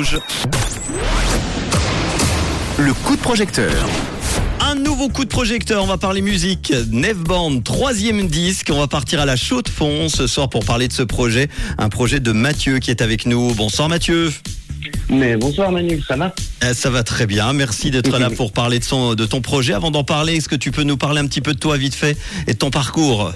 Rouge. Le coup de projecteur. Un nouveau coup de projecteur, on va parler musique. Band, troisième disque. On va partir à la chaude fond ce soir pour parler de ce projet. Un projet de Mathieu qui est avec nous. Bonsoir Mathieu. Mais bonsoir Manu, ça va? Eh, Ça va très bien, merci d'être là pour parler de, son, de ton projet. Avant d'en parler, est-ce que tu peux nous parler un petit peu de toi vite fait et de ton parcours?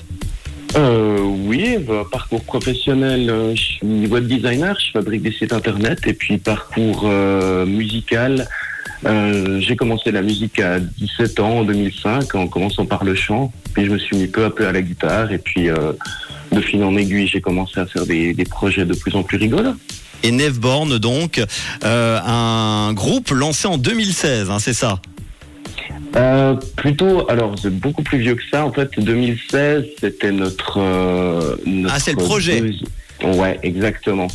Euh, oui, bah, parcours professionnel, euh, je suis web designer, je fabrique des sites internet et puis parcours euh, musical. j'ai commencé la musique à 17 ans, en 2005, en commençant par le chant. Puis je me suis mis peu à peu à la guitare et puis de fil en aiguille, j'ai commencé à faire des, projets de plus en plus rigolos. Et Nevborn, donc, un groupe lancé en 2016, hein, c'est ça? Euh, plutôt, alors c'est beaucoup plus vieux que ça. En fait, 2016, c'était notre, euh, Ah, c'est le projet. Ouais, exactement.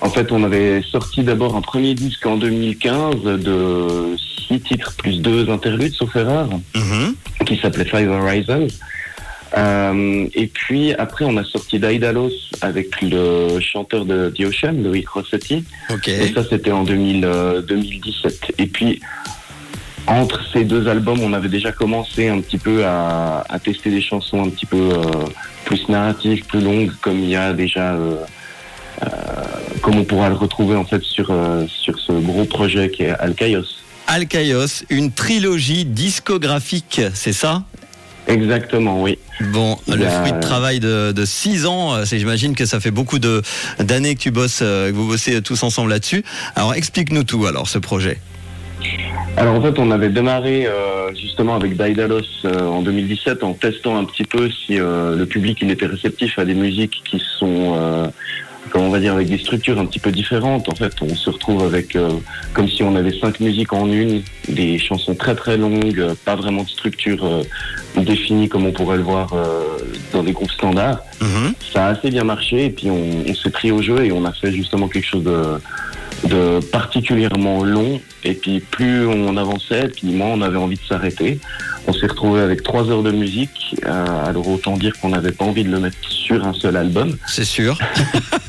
En fait, on avait sorti d'abord un premier disque en 2015 de six titres plus deux interludes, sauf erreur, mhm. qui s'appelait Five Horizons. Euh, et puis après, on a sorti Daidalos avec le chanteur de The Ocean, Loïc Rossetti. Et ça, c'était en 2017. Et puis entre ces deux albums, on avait déjà commencé un petit peu à, tester des chansons un petit peu euh, plus narratives, plus longues, comme il y a déjà, euh, euh, comme on pourra le retrouver en fait sur sur ce gros projet qui est Alkaios. Alkaios, une trilogie discographique, c'est ça? Exactement, oui. Bon, le fruit de travail de, de six ans, j'imagine que ça fait beaucoup d'années que tu bosses, que vous bossez tous ensemble là-dessus. Alors explique-nous tout alors ce projet. Alors en fait, on avait démarré euh, justement avec Daidalos euh, en 2017 en testant un petit peu si euh, le public il était réceptif à des musiques qui sont, comment on va dire, avec des structures un petit peu différentes. En fait, on se retrouve avec comme si on avait cinq musiques en une, des chansons très très longues, pas vraiment de structure définie comme on pourrait le voir dans des groupes standards. Mm-hmm. Ça a assez bien marché et puis on, on s'est pris au jeu et on a fait justement quelque chose de de particulièrement long. Et puis plus on avançait, puis moins on avait envie de s'arrêter. On s'est retrouvé avec trois heures de musique. Euh, alors autant dire qu'on n'avait pas envie de le mettre sur un seul album. C'est sûr.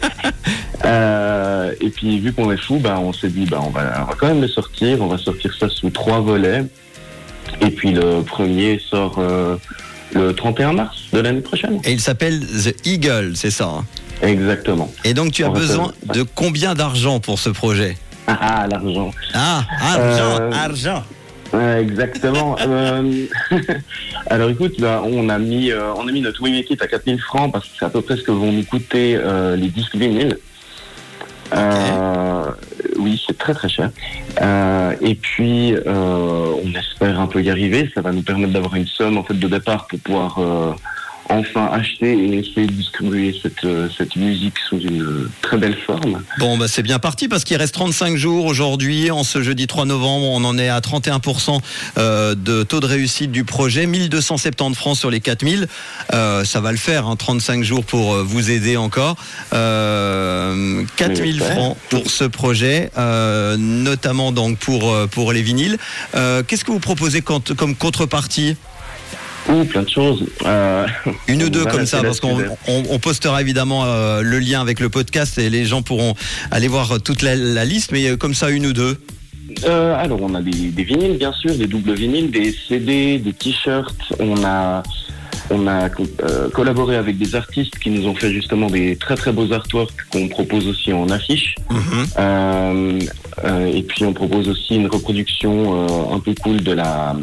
euh, et puis vu qu'on est fou, bah, on s'est dit bah, on, va, on va quand même le sortir. On va sortir ça sous trois volets. Et puis le premier sort euh, le 31 mars de l'année prochaine. Et il s'appelle The Eagle, c'est ça hein? Exactement. Et donc tu as besoin de combien d'argent pour ce projet ah, ah, l'argent. Ah, argent, euh, argent. exactement. Euh, alors écoute, on a mis, euh, on a mis notre Wii Kit à 4000 francs parce que c'est à peu près ce que vont nous coûter les disques vinyles. oui, c'est très très cher. et puis, on espère un peu y arriver. Ça va nous permettre d'avoir une somme en fait de départ pour pouvoir enfin acheter et essayer de distribuer cette, euh, cette musique sous une très belle forme. Bon, bah c'est bien parti parce qu'il reste 35 jours aujourd'hui. En ce jeudi 3 novembre, on en est à 31% euh, de taux de réussite du projet. 1270 francs sur les 4000. Euh, ça va le faire, hein, 35 jours pour euh, vous aider encore. Euh, 4000 francs pour ce projet, notamment donc pour, pour les vinyles. Qu'est-ce que vous proposez comme contrepartie? Plein de choses. Euh, une ou deux comme ça, parce qu'on on, postera évidemment euh, le lien avec le podcast et les gens pourront aller voir toute la, liste, mais euh, comme ça, une ou deux. alors, on a des, des, vinyles, bien sûr, des doubles vinyles, des CD, des t-shirts. On a, on a collaboré avec des artistes qui nous ont fait justement des très très beaux artworks qu'on propose aussi en affiche. Mhm. et puis, on propose aussi une reproduction un peu cool de la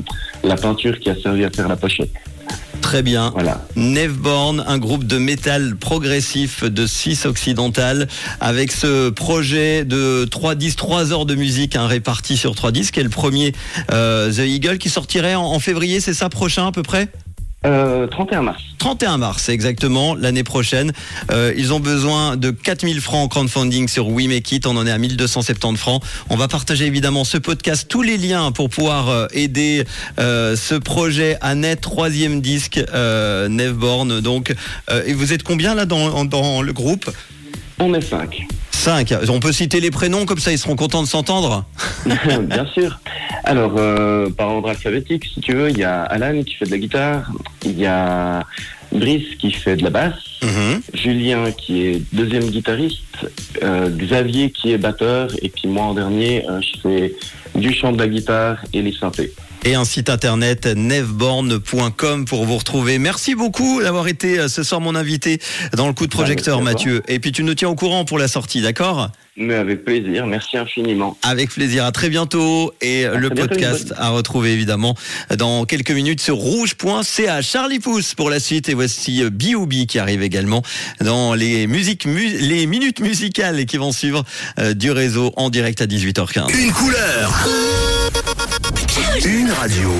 la peinture qui a servi à faire la pochette. Très bien. Voilà. Nevborn, un groupe de métal progressif de 6 occidental, avec ce projet de 3 disques, 3 heures de musique hein, répartis sur 3 disques, et le premier euh, The Eagle qui sortirait en février, c'est ça prochain à peu près? 31 euh, mars. 31 mars, exactement, l'année prochaine. Euh, ils ont besoin de 4000 francs en crowdfunding sur We Make It. On en est à 1270 francs. On va partager évidemment ce podcast, tous les liens pour pouvoir euh, aider ce projet à naître. Troisième disque, Nevborn. Donc, et vous êtes combien là dans, dans le groupe? On est 5. 5. On peut citer les prénoms, comme ça ils seront contents de s'entendre Bien sûr. Alors, euh, par ordre alphabétique, si tu veux, il y a Alan qui fait de la guitare, il y a Brice qui fait de la basse, Mhm. Julien qui est deuxième guitariste, euh, Xavier qui est batteur, et puis moi en dernier, euh, je fais du chant de la guitare et les synthés. Et un site internet nevborn.com pour vous retrouver. Merci beaucoup d'avoir été euh, ce soir mon invité dans le coup de projecteur, Bah, toi. Mathieu. Et puis tu nous tiens au courant pour la sortie, d'accord? Mais avec plaisir, merci infiniment. Avec plaisir. À très bientôt. Et le bientôt, podcast à retrouver évidemment dans quelques minutes sur rouge.ca. Charlie Pousse pour la suite. Et voici B.O.B. qui arrive également dans les musiques, mu- les minutes musicales qui vont suivre euh, du réseau en direct à 18h15. Une couleur. Une radio.